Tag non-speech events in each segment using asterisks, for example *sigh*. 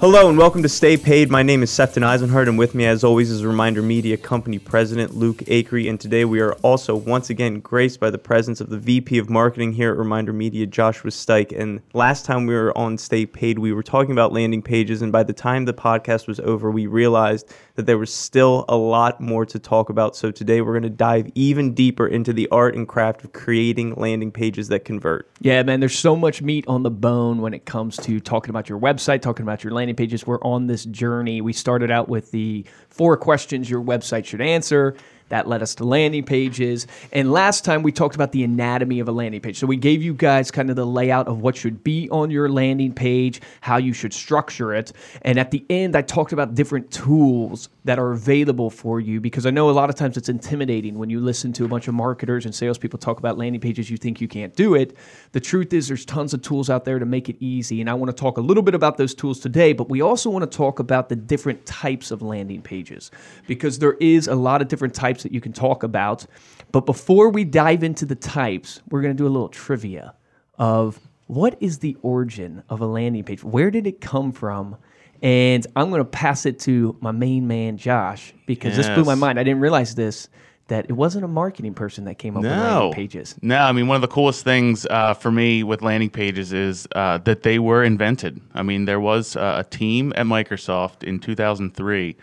Hello and welcome to Stay Paid. My name is Sefton Eisenhardt, and with me, as always, is Reminder Media Company President Luke Acree. And today we are also once again graced by the presence of the VP of Marketing here at Reminder Media, Joshua Stike. And last time we were on Stay Paid, we were talking about landing pages, and by the time the podcast was over, we realized that there was still a lot more to talk about. So today we're going to dive even deeper into the art and craft of creating landing pages that convert. Yeah, man, there's so much meat on the bone when it comes to talking about your website, talking about your landing pages. We're on this journey. We started out with the four questions your website should answer. That led us to landing pages. And last time we talked about the anatomy of a landing page. So we gave you guys kind of the layout of what should be on your landing page, how you should structure it. And at the end, I talked about different tools that are available for you because I know a lot of times it's intimidating when you listen to a bunch of marketers and salespeople talk about landing pages, you think you can't do it. The truth is, there's tons of tools out there to make it easy. And I want to talk a little bit about those tools today, but we also want to talk about the different types of landing pages because there is a lot of different types types that you can talk about. But before we dive into the types, we're going to do a little trivia of what is the origin of a landing page? Where did it come from? And I'm going to pass it to my main man, Josh, because yes. this blew my mind. I didn't realize this that it wasn't a marketing person that came up no. with landing pages. No, I mean one of the coolest things uh, for me with landing pages is uh, that they were invented. I mean there was uh, a team at Microsoft in 2003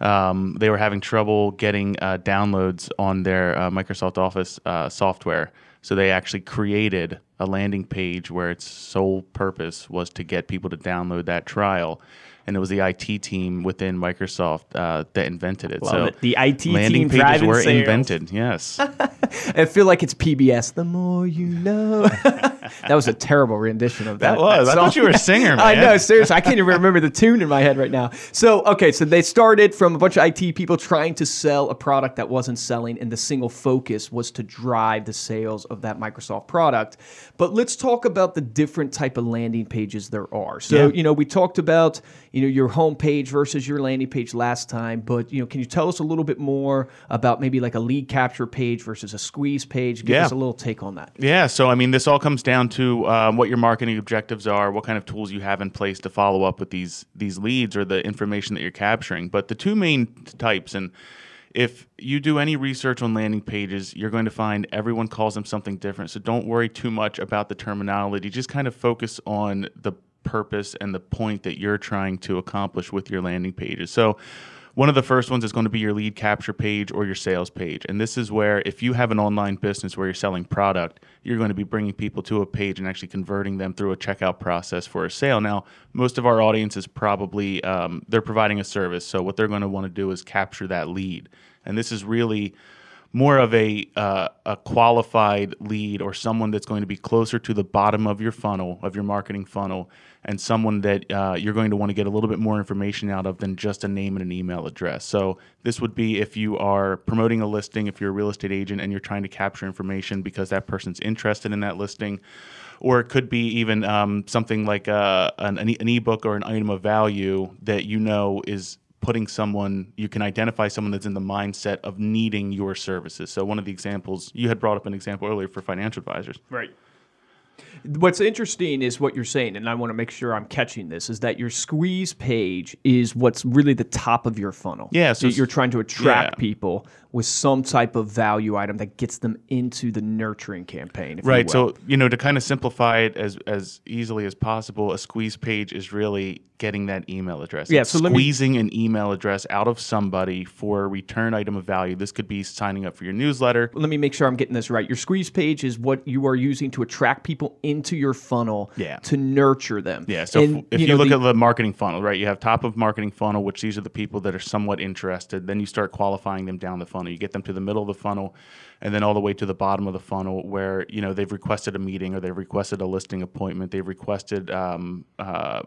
um, they were having trouble getting uh, downloads on their uh, Microsoft Office uh, software. So they actually created a landing page where its sole purpose was to get people to download that trial and it was the IT team within Microsoft uh, that invented it. Love so it. the IT landing team pages were sales. invented. Yes, *laughs* I feel like it's PBS. The more you know. *laughs* that was a terrible rendition of that. That was. That I thought you were a singer. *laughs* Man. I know. Seriously, I can't even remember the tune in my head right now. So okay, so they started from a bunch of IT people trying to sell a product that wasn't selling, and the single focus was to drive the sales of that Microsoft product. But let's talk about the different type of landing pages there are. So yeah. you know, we talked about you know your home page versus your landing page last time but you know can you tell us a little bit more about maybe like a lead capture page versus a squeeze page give yeah. us a little take on that yeah so i mean this all comes down to um, what your marketing objectives are what kind of tools you have in place to follow up with these these leads or the information that you're capturing but the two main types and if you do any research on landing pages, you're going to find everyone calls them something different. So don't worry too much about the terminology. Just kind of focus on the purpose and the point that you're trying to accomplish with your landing pages. So, one of the first ones is going to be your lead capture page or your sales page. And this is where, if you have an online business where you're selling product, you're going to be bringing people to a page and actually converting them through a checkout process for a sale. Now, most of our audience is probably um, they're providing a service, so what they're going to want to do is capture that lead. And this is really more of a uh, a qualified lead or someone that's going to be closer to the bottom of your funnel of your marketing funnel and someone that uh, you're going to want to get a little bit more information out of than just a name and an email address. So this would be if you are promoting a listing, if you're a real estate agent and you're trying to capture information because that person's interested in that listing. Or it could be even um, something like uh, an, an ebook or an item of value that you know is putting someone, you can identify someone that's in the mindset of needing your services. So, one of the examples, you had brought up an example earlier for financial advisors. Right. What's interesting is what you're saying, and I want to make sure I'm catching this, is that your squeeze page is what's really the top of your funnel. Yeah. So you're trying to attract yeah. people with some type of value item that gets them into the nurturing campaign. right. You so, you know, to kind of simplify it as, as easily as possible, a squeeze page is really getting that email address. Yeah. It's so squeezing me... an email address out of somebody for a return item of value. This could be signing up for your newsletter. Let me make sure I'm getting this right. Your squeeze page is what you are using to attract people into your funnel yeah. to nurture them. Yeah. So and, if, if you, know, look the... at the marketing funnel, right, you have top of marketing funnel, which these are the people that are somewhat interested. Then you start qualifying them down the funnel funnel. You get them to the middle of the funnel and then all the way to the bottom of the funnel where you know they've requested a meeting or they've requested a listing appointment they've requested um, uh,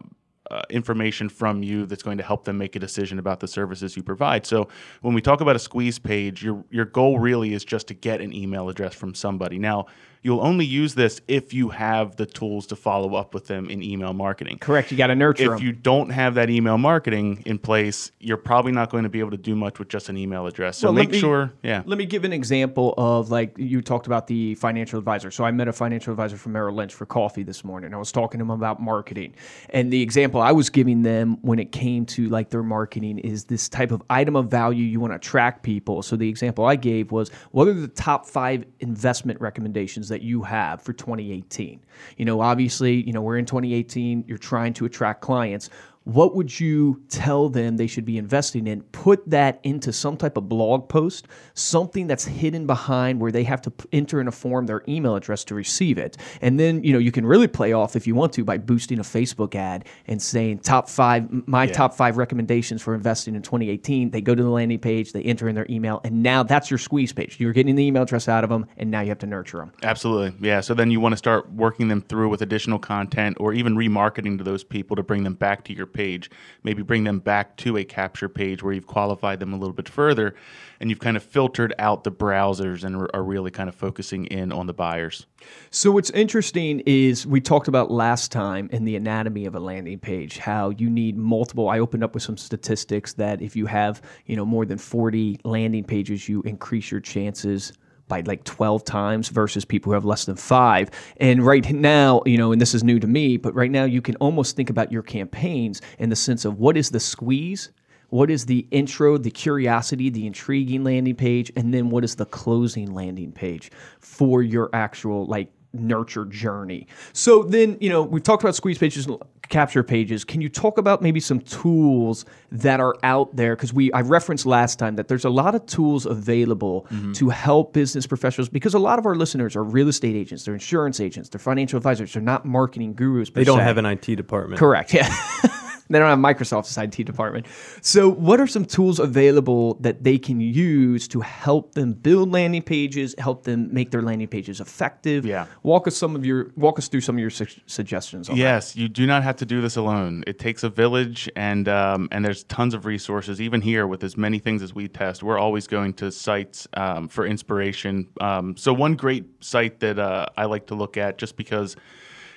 uh, information from you that's going to help them make a decision about the services you provide. So when we talk about a squeeze page, your your goal really is just to get an email address from somebody. Now, You'll only use this if you have the tools to follow up with them in email marketing. Correct. You got to nurture If them. you don't have that email marketing in place, you're probably not going to be able to do much with just an email address. So Well, make me- sure, yeah. Let me give an example of like you talked about the financial advisor. So I met a financial advisor from Merrill Lynch for coffee this morning. I was talking to him about marketing. And the example I was giving them when it came to like their marketing is this type of item of value you want to attract people. So the example I gave was what are the top 5 investment recommendations that you have for 2018? You know, obviously, you know, we're in 2018, you're trying to attract clients what would you tell them they should be investing in put that into some type of blog post something that's hidden behind where they have to enter in a form their email address to receive it and then you know you can really play off if you want to by boosting a facebook ad and saying top five my top five recommendations for investing in 2018 they go to the landing page they enter in their email and now that's your squeeze page you're getting the email address out of them and now you have to nurture them Absolutely. Yeah. So then you want to start working them through with additional content or even remarketing to those people to bring them back to your page. Page, maybe bring them back to a capture page where you've qualified them a little bit further and you've kind of filtered out the browsers and are- really kind of focusing in on the buyers. So what's interesting is we talked about last time in the anatomy of a landing page how you need multiple. I opened up with some statistics that if you have you know more than forty landing pages, you increase your chances by like 12 times versus people who have less than five. And right now, you know, and this is new to me, but right now you can almost think about your campaigns in the sense of what is the squeeze what is the intro, the curiosity, the intriguing landing page, and then what is the closing landing page for your actual like nurture journey? So then, you know, we've talked about squeeze pages and capture pages. Can you talk about maybe some tools that are out there? Because we I referenced last time that there's a lot of tools available mm-hmm. to help business professionals because a lot of our listeners are real estate agents, they're insurance agents, they're financial advisors, they're not marketing gurus. They don't se. have an IT department. Correct. Yeah. *laughs* they don't have Microsoft's IT department. So, what are some tools available that they can use to help them build landing pages, help them make their landing pages effective? Yeah. Walk us some of your walk us through some of your su- suggestions. On that. Yes, you do not have to do this alone. It takes a village, and um, and there's tons of resources. Even here, with as many things as we test, we're always going to sites um, for inspiration. Um, so one great site that uh, I like to look at, just because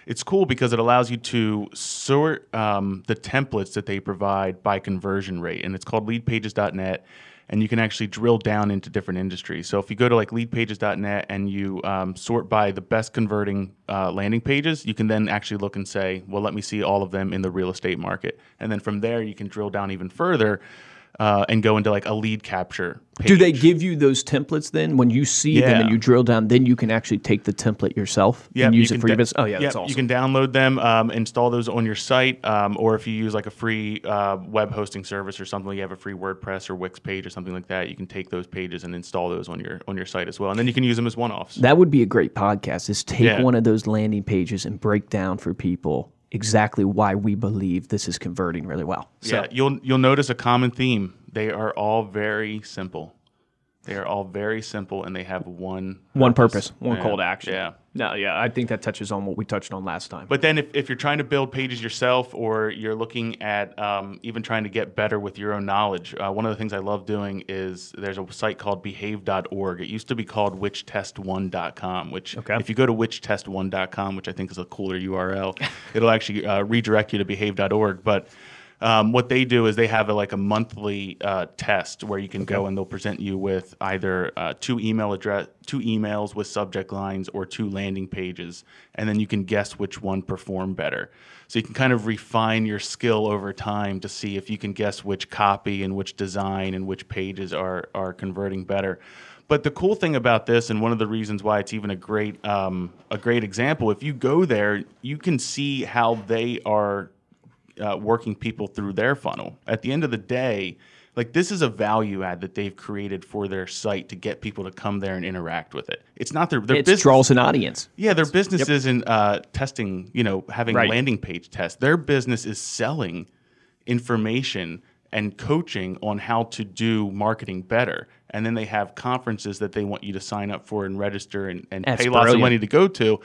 it's cool, because it allows you to sort um, the templates that they provide by conversion rate, and it's called LeadPages.net and you can actually drill down into different industries. So if you go to like leadpages.net and you um, sort by the best converting uh, landing pages, you can then actually look and say, well, let me see all of them in the real estate market. And then from there, you can drill down even further uh, and go into like a lead capture page. Do they give you those templates then when you see them and you drill down? Then you can actually take the template yourself Yep, and you use it can for your business. Oh yeah, that's awesome. You can download them, um, install those on your site, um, or if you use like a free uh, web hosting service or something, you have a free WordPress or Wix page or something like that. You can take those pages and install those on your on your site as well, and then you can use them as one-offs. That would be a great podcast. Is take Yeah. one of those landing pages and break down for people exactly why we believe this is converting really well. So yeah, you'll you'll notice a common theme. They are all very simple. They are all very simple, and they have one one purpose, one Yeah, call to action. Yeah. No, yeah, I think that touches on what we touched on last time. But then, if, if you're trying to build pages yourself, or you're looking at um, even trying to get better with your own knowledge, uh, one of the things I love doing is there's a site called Behave.org. It used to be called WhichTestWon.com. Which, Okay. if you go to WhichTestWon.com, which I think is a cooler URL, *laughs* it'll actually uh, redirect you to Behave.org. But um, what they do is they have a, like a monthly uh, test where you can go and they'll present you with either uh, two email address, two emails with subject lines, or two landing pages, and then you can guess which one performed better. So you can kind of refine your skill over time to see if you can guess which copy and which design and which pages are are converting better. But the cool thing about this, and one of the reasons why it's even a great um, a great example, if you go there, you can see how they are uh, working people through their funnel. At the end of the day, like this is a value add that they've created for their site to get people to come there and interact with it. It's not their their it business. draws an audience. Yeah, their business isn't uh, testing, you know, having Right. landing page tests. Their business is selling information and coaching on how to do marketing better. And then they have conferences that they want you to sign up for and register and, and That's pay lots of money to go to.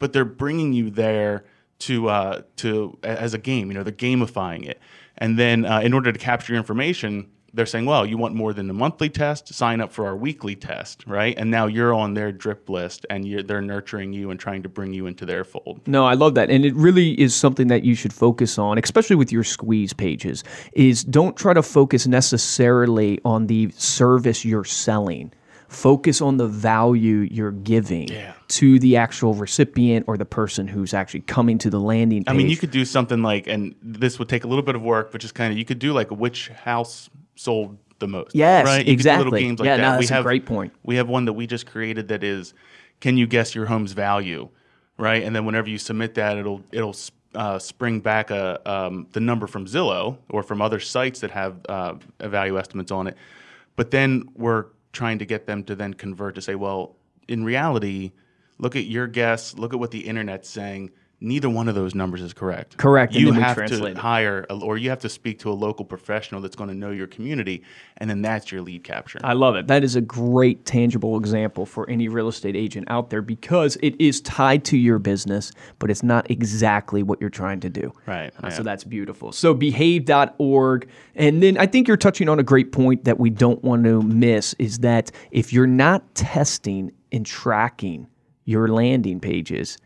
But they're bringing you there to uh, to as a game. You know, they're gamifying it. And then uh, in order to capture your information, they're saying, well, you want more than a monthly test? Sign up for our weekly test, right? And now you're on their drip list, and they're nurturing you and trying to bring you into their fold. No, I love that. And it really is something that you should focus on, especially with your squeeze pages, is don't try to focus necessarily on the service you're selling. Focus on the value you're giving Yeah. to the actual recipient or the person who's actually coming to the landing page. I mean, you could do something like, and this would take a little bit of work, but just kind of, you could do like which house sold the most. Yes, right? You do little exactly. games like Yeah, that. no, we that's a great point. We have one that we just created that is, can you guess your home's value, right? And then whenever you submit that, it'll it'll uh, spring back a um, the number from Zillow or from other sites that have uh, value estimates on it. But then we're trying to get them to then convert to say, well, in reality, look at your guess, look at what the internet's saying. Neither one of those numbers is correct. Correct, You have to hire, a, or you have to speak to a local professional that's going to know your community, and then that's your lead capture. I love it. That is a great tangible example for any real estate agent out there because it is tied to your business, but it's not exactly what you're trying to do. Right, Uh, So that's beautiful. So behave.org. And then I think you're touching on a great point that we don't want to miss is that if you're not testing and tracking your landing pages,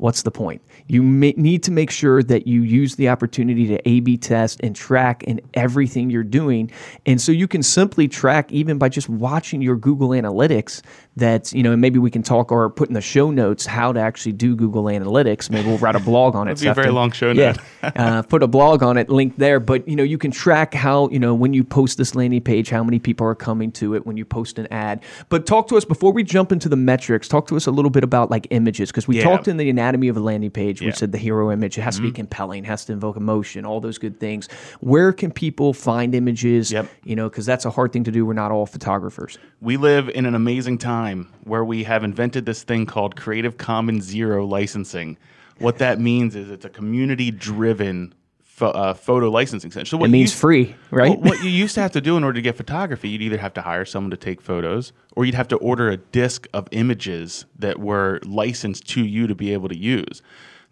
what's the point? You may, need to make sure that you use the opportunity to A B test and track in everything you're doing. And so you can simply track even by just watching your Google Analytics that, you know, and maybe we can talk or put in the show notes how to actually do Google Analytics. Maybe we'll write a blog on it. *laughs* That'd be a very long show Yeah. note. *laughs* uh, put a blog on it, link there. But you know, you can track how you know when you post this landing page, how many people are coming to it when you post an ad. But talk to us before we jump into the metrics. Talk to us a little bit about like images because we Yeah. talked in the anatomy of a landing page. We Yeah. Mm-hmm. said the hero image it has to be compelling, has to invoke emotion, all those good things. Where can people find images? Yep. You know, because that's a hard thing to do. We're not all photographers. We live in an amazing time where we have invented this thing called Creative Commons Zero licensing. What that means is it's a community driven uh, photo licensing center. So what It means you- free, *laughs* right? Well, what you used to have to do in order to get photography, you'd either have to hire someone to take photos, or you'd have to order a disc of images that were licensed to you to be able to use.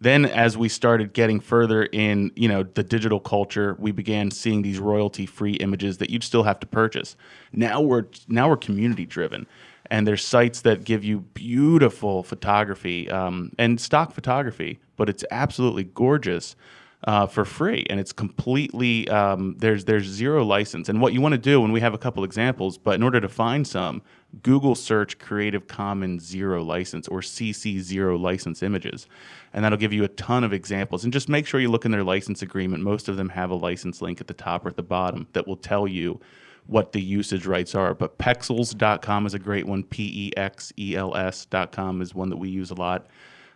Then, as we started getting further in, you know, the digital culture, we began seeing these royalty-free images that you'd still have to purchase. Now we're now we're community-driven, and there's sites that give you beautiful photography um, and stock photography, but it's absolutely gorgeous uh, for free, and it's completely um, there's there's zero license. And what you want to do, and we have a couple examples, but in order to find some, Google search Creative Commons zero license or CC zero license images, and that'll give you a ton of examples. And just make sure you look in their license agreement. Most of them have a license link at the top or at the bottom that will tell you what the usage rights are. But pexels.com is a great one. P E X E L S.com is one that we use a lot.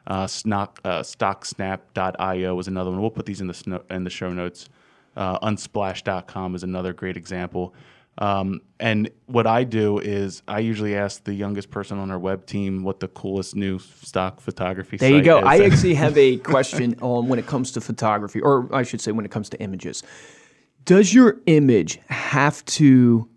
Uh, stock, uh, stocksnap.io is another one. We'll put these in the sno- in the show notes. Uh, unsplash.com is another great example. Um, and what I do is I usually ask the youngest person on our web team what the coolest new stock photography. There you go. is. I actually *laughs* have a question on when it comes to photography, or I should say, when it comes to images. Does your image have to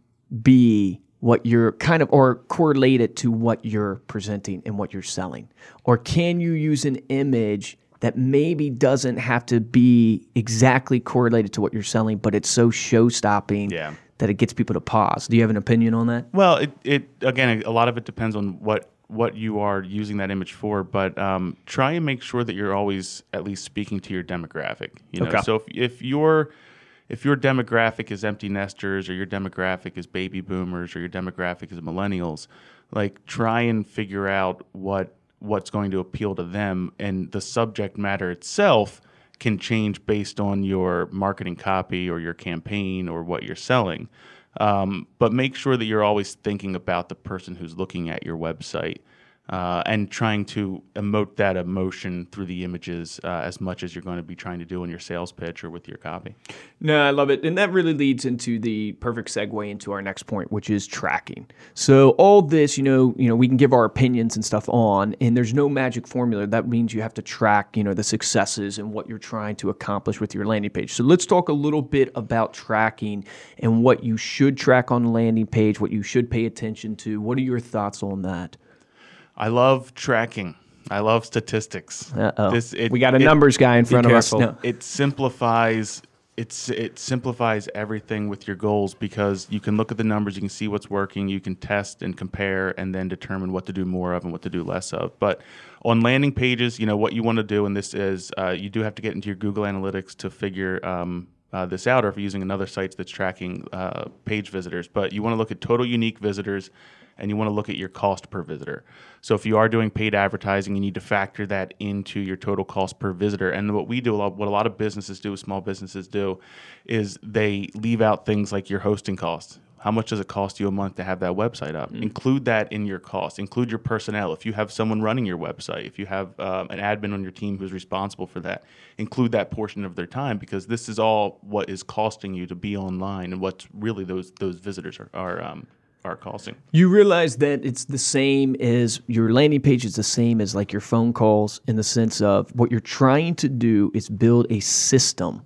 be what you're kind of, or correlate it to what you're presenting and what you're selling? Or can you use an image that maybe doesn't have to be exactly correlated to what you're selling, but it's so show stopping Yeah. that it gets people to pause? Do you have an opinion on that? Well, it, it again, a lot of it depends on what what you are using that image for, but um, try and make sure that you're always at least speaking to your demographic. You know, Okay. so if if your if your demographic is empty nesters or your demographic is baby boomers or your demographic is millennials, like try and figure out what what's going to appeal to them and the subject matter itself can change based on your marketing copy or your campaign or what you're selling. Um, but make sure that you're always thinking about the person who's looking at your website uh, and trying to emote that emotion through the images uh, as much as you're going to be trying to do in your sales pitch or with your copy. No, I love it. And that really leads into the perfect segue into our next point, which is tracking. So all this, you know, you know, we can give our opinions and stuff on, and there's no magic formula. That means you have to track, you know, the successes and what you're trying to accomplish with your landing page. So let's talk a little bit about tracking and what you should track on the landing page, what you should pay attention to. What are your thoughts on that? I love tracking. I love statistics. Uh-oh. This- it- We got a it- numbers guy in front of us. No. It simplifies it's it simplifies everything with your goals because you can look at the numbers, you can see what's working, you can test and compare, and then determine what to do more of and what to do less of. But on landing pages, you know what you want to do, and this is uh, you do have to get into your Google Analytics to figure um, uh, this out, or if you're using another site that's tracking uh, page visitors. But you want to look at total unique visitors and you want to look at your cost per visitor. So if you are doing paid advertising, you need to factor that into your total cost per visitor. And what we do, a lot, what a lot of businesses do, small businesses do, is they leave out things like your hosting costs. How much does it cost you a month to have that website up? Mm. Include that in your cost. Include your personnel. If you have someone running your website, if you have um, an admin on your team who's responsible for that, include that portion of their time because this is all what is costing you to be online and what really those those visitors are, are um, are costing. You realize that it's the same as your landing page is the same as like your phone calls in the sense of what you're trying to do is build a system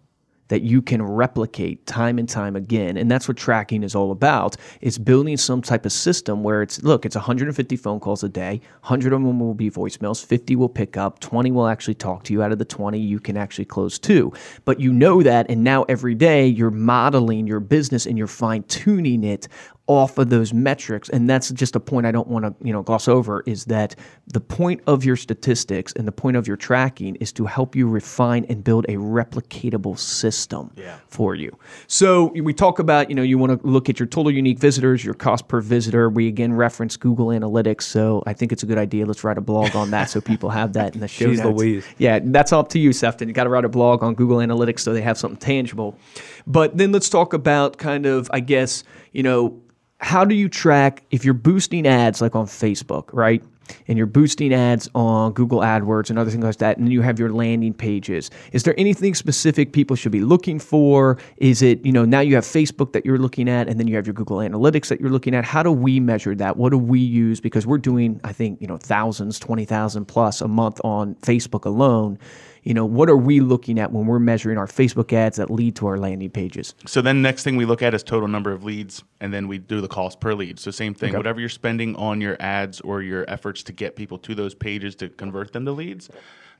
that you can replicate time and time again. And that's what tracking is all about. It's building some type of system where it's look it's 150 phone calls a day. 100 of them will be voicemails. 50 will pick up. 20 will actually talk to you. Out of the 20 you can actually close two but you know that and now every day you're modeling your business and you're fine tuning it off of those metrics. And that's just a point i don't want to you know gloss over is that the point of your statistics and the point of your tracking is to help you refine and build a replicatable system yeah. for you. So we talk about you know you want to look at your total unique visitors your cost per visitor. We again reference google analytics so i think it's a good idea. Let's write a blog on that so people have that in the *laughs* show Jeez notes. Louise. yeah that's up to you sefton. You got to write a blog on google analytics so they have something tangible. But then let's talk about kind of i guess you know how do you track if you're boosting ads like on Facebook, right? And you're boosting ads on Google AdWords and other things like that, and you have your landing pages. Is there anything specific people should be looking for? Is it, you know, now you have Facebook that you're looking at, and then you have your Google Analytics that you're looking at. How do we measure that? What do we use? Because we're doing, I think, you know, thousands, 20,000 plus a month on Facebook alone you know, what are we looking at when we're measuring our Facebook ads that lead to our landing pages? So then next thing we look at is total number of leads and then we do the cost per lead. So same thing, okay. whatever you're spending on your ads or your efforts to get people to those pages to convert them to leads,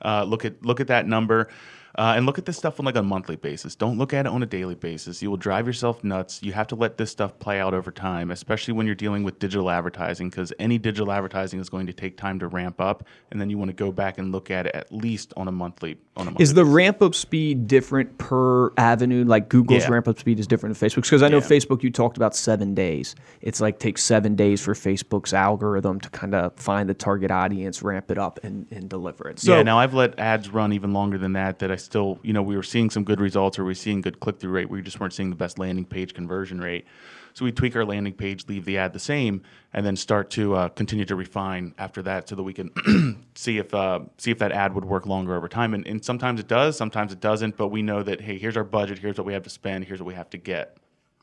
uh, look at look at that number. Uh, and look at this stuff on like a monthly basis. Don't look at it on a daily basis. You will drive yourself nuts. You have to let this stuff play out over time, especially when you're dealing with digital advertising, because any digital advertising is going to take time to ramp up, and then you want to go back and look at it at least on a monthly. On a monthly is the basis. ramp up speed different per avenue? Like Google's yeah. ramp up speed is different than Facebook's, because I know yeah. Facebook. You talked about seven days. It's like takes seven days for Facebook's algorithm to kind of find the target audience, ramp it up, and, and deliver it. So, yeah. Now I've let ads run even longer than that. That I still, you know, we were seeing some good results or we were seeing good click through rate. We just weren't seeing the best landing page conversion rate. So we tweak our landing page, leave the ad the same, and then start to uh, continue to refine after that, so that we can *clears throat* see if uh, see if that ad would work longer over time. And, and sometimes it does, sometimes it doesn't. But we know that hey, here's our budget, here's what we have to spend, here's what we have to get.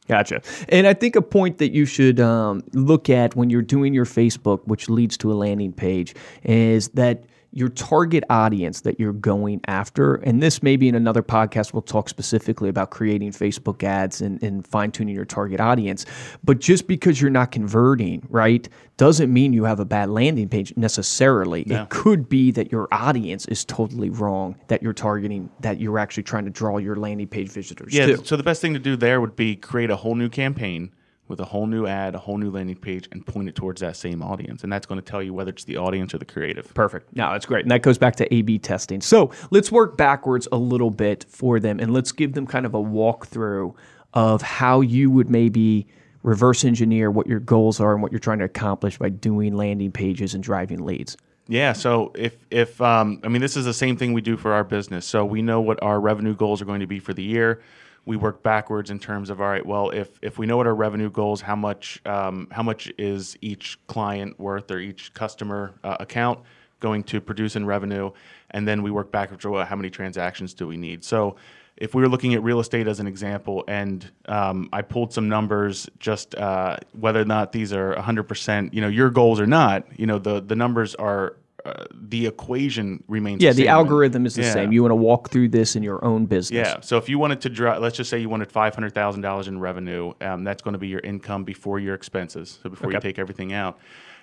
Gotcha. And I think a point that you should um, look at when you're doing your Facebook, which leads to a landing page, is that your target audience that you're going after. And this maybe in another podcast, we'll talk specifically about creating Facebook ads and, and fine tuning your target audience. But just because you're not converting, right, doesn't mean you have a bad landing page necessarily. Yeah. It could be that your audience is totally wrong that you're targeting, that you're actually trying to draw your landing page visitors yeah, to. So the best thing to do there would be create a whole new campaign with a whole new ad, a whole new landing page, and point it towards that same audience. And that's going to tell you whether it's the audience or the creative. Perfect. No, that's great. And that goes back to A B testing. So let's work backwards a little bit for them and let's give them kind of a walkthrough of how you would maybe reverse engineer what your goals are and what you're trying to accomplish by doing landing pages and driving leads. Yeah. So if if um, I mean this is the same thing we do for our business. So we know what our revenue goals are going to be for the year we work backwards in terms of all right well if if we know what our revenue goals how much um, how much is each client worth or each customer uh, account going to produce in revenue? And then we work backwards well, how many transactions do we need? So if we were looking at real estate as an example and um, i pulled some numbers just uh, whether or not these are 100% you know your goals or not you know the the numbers are uh, the equation remains. Yeah, the, the algorithm is the yeah. same. You want to walk through this in your own business. Yeah. So if you wanted to draw, let's just say you wanted five hundred thousand dollars in revenue, um, that's going to be your income before your expenses. So before okay. you take everything out.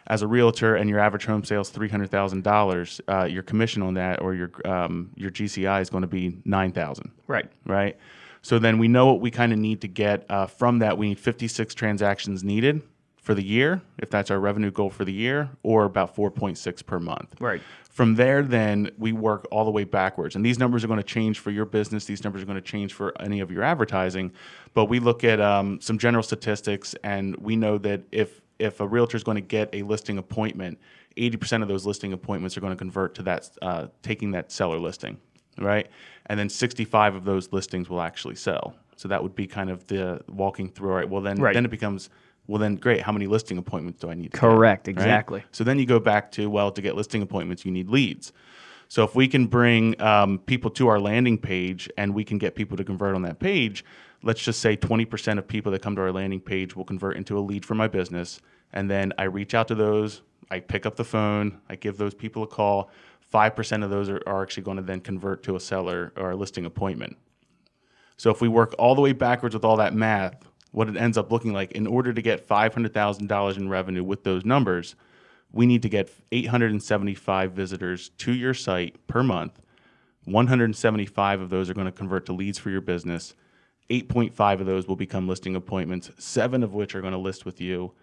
As a realtor, and your average home sales three hundred thousand uh, dollars, your commission on that or your um, your GCI is going to be nine thousand. Right. Right. So then we know what we kind of need to get uh, from that. We need 56 transactions needed for the year, if that's our revenue goal for the year, or about 4.6 per month. Right. From there, then we work all the way backwards. And these numbers are going to change for your business. These numbers are going to change for any of your advertising. But we look at um, some general statistics, and we know that if if a realtor is going to get a listing appointment, 80% of those listing appointments are going to convert to that uh, taking that seller listing, right? And then 65 of those listings will actually sell. So that would be kind of the walking through. All right. Well, then Right. then it becomes well then great. How many listing appointments do I need? To get, Correct, right? exactly. So then you go back to well to get listing appointments you need leads. So if we can bring um, people to our landing page and we can get people to convert on that page, let's just say 20% of people that come to our landing page will convert into a lead for my business. And then I reach out to those, I pick up the phone, I give those people a call. 5% of those are, are actually going to then convert to a seller or a listing appointment. So if we work all the way backwards with all that math, what it ends up looking like, in order to get $500,000 in revenue with those numbers, we need to get 875 visitors to your site per month. 175 of those are going to convert to leads for your business. 8.5 of those will become listing appointments, seven of which are going to list with you.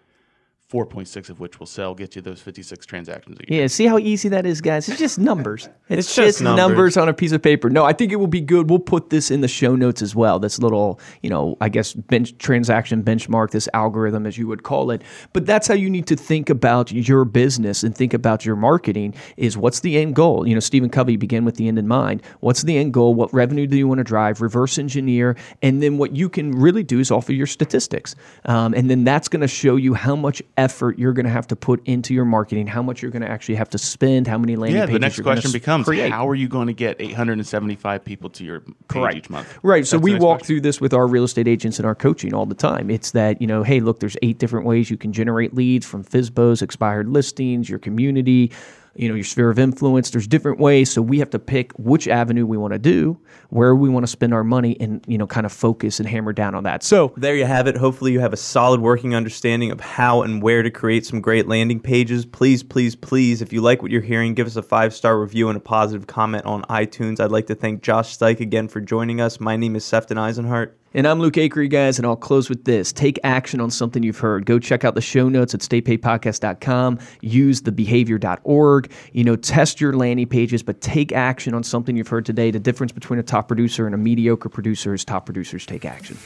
4.6 of which will sell, get you those 56 transactions a year. Yeah, see how easy that is, guys? It's just numbers. *laughs* It's, It's just, just numbers. numbers. on a piece of paper. No, I think it will be good. We'll put this in the show notes as well. This little, you know, I guess bench transaction benchmark, this algorithm as you would call it. But that's how you need to think about your business and think about your marketing is what's the end goal? You know, Stephen Covey began with the end in mind. What's the end goal? What revenue do you want to drive? Reverse engineer. And then what you can really do is offer your statistics. Um, and then that's going to show you how much effort you're going to have to put into your marketing, how much you're going to actually have to spend, how many landing Yeah, pages the next question becomes create. how are you going to get 875 people to your page Right. each month? Right. So That's we walk question. through this with our real estate agents and our coaching all the time. It's that, you know, hey, look, there's eight different ways you can generate leads from FSBOs, expired listings, your community, you know, your sphere of influence. There's different ways. So we have to pick which avenue we want to do, where we want to spend our money and, you know, kind of focus and hammer down on that. So There you have it. Hopefully, you have a solid working understanding of how and where to create some great landing pages. Please, please, please, if you like what you're hearing, give us a five star review and a positive comment on iTunes. I'd like to thank Josh Stike again for joining us. My name is Sefton Eisenhart. And I'm Luke Acree, guys, and I'll close with this. Take action on something you've heard. Go check out the show notes at staypaidpodcast.com. Use the behavior.org. You know, test your landing pages, but take action on something you've heard today. The difference between a top producer and a mediocre producer is top producers take action.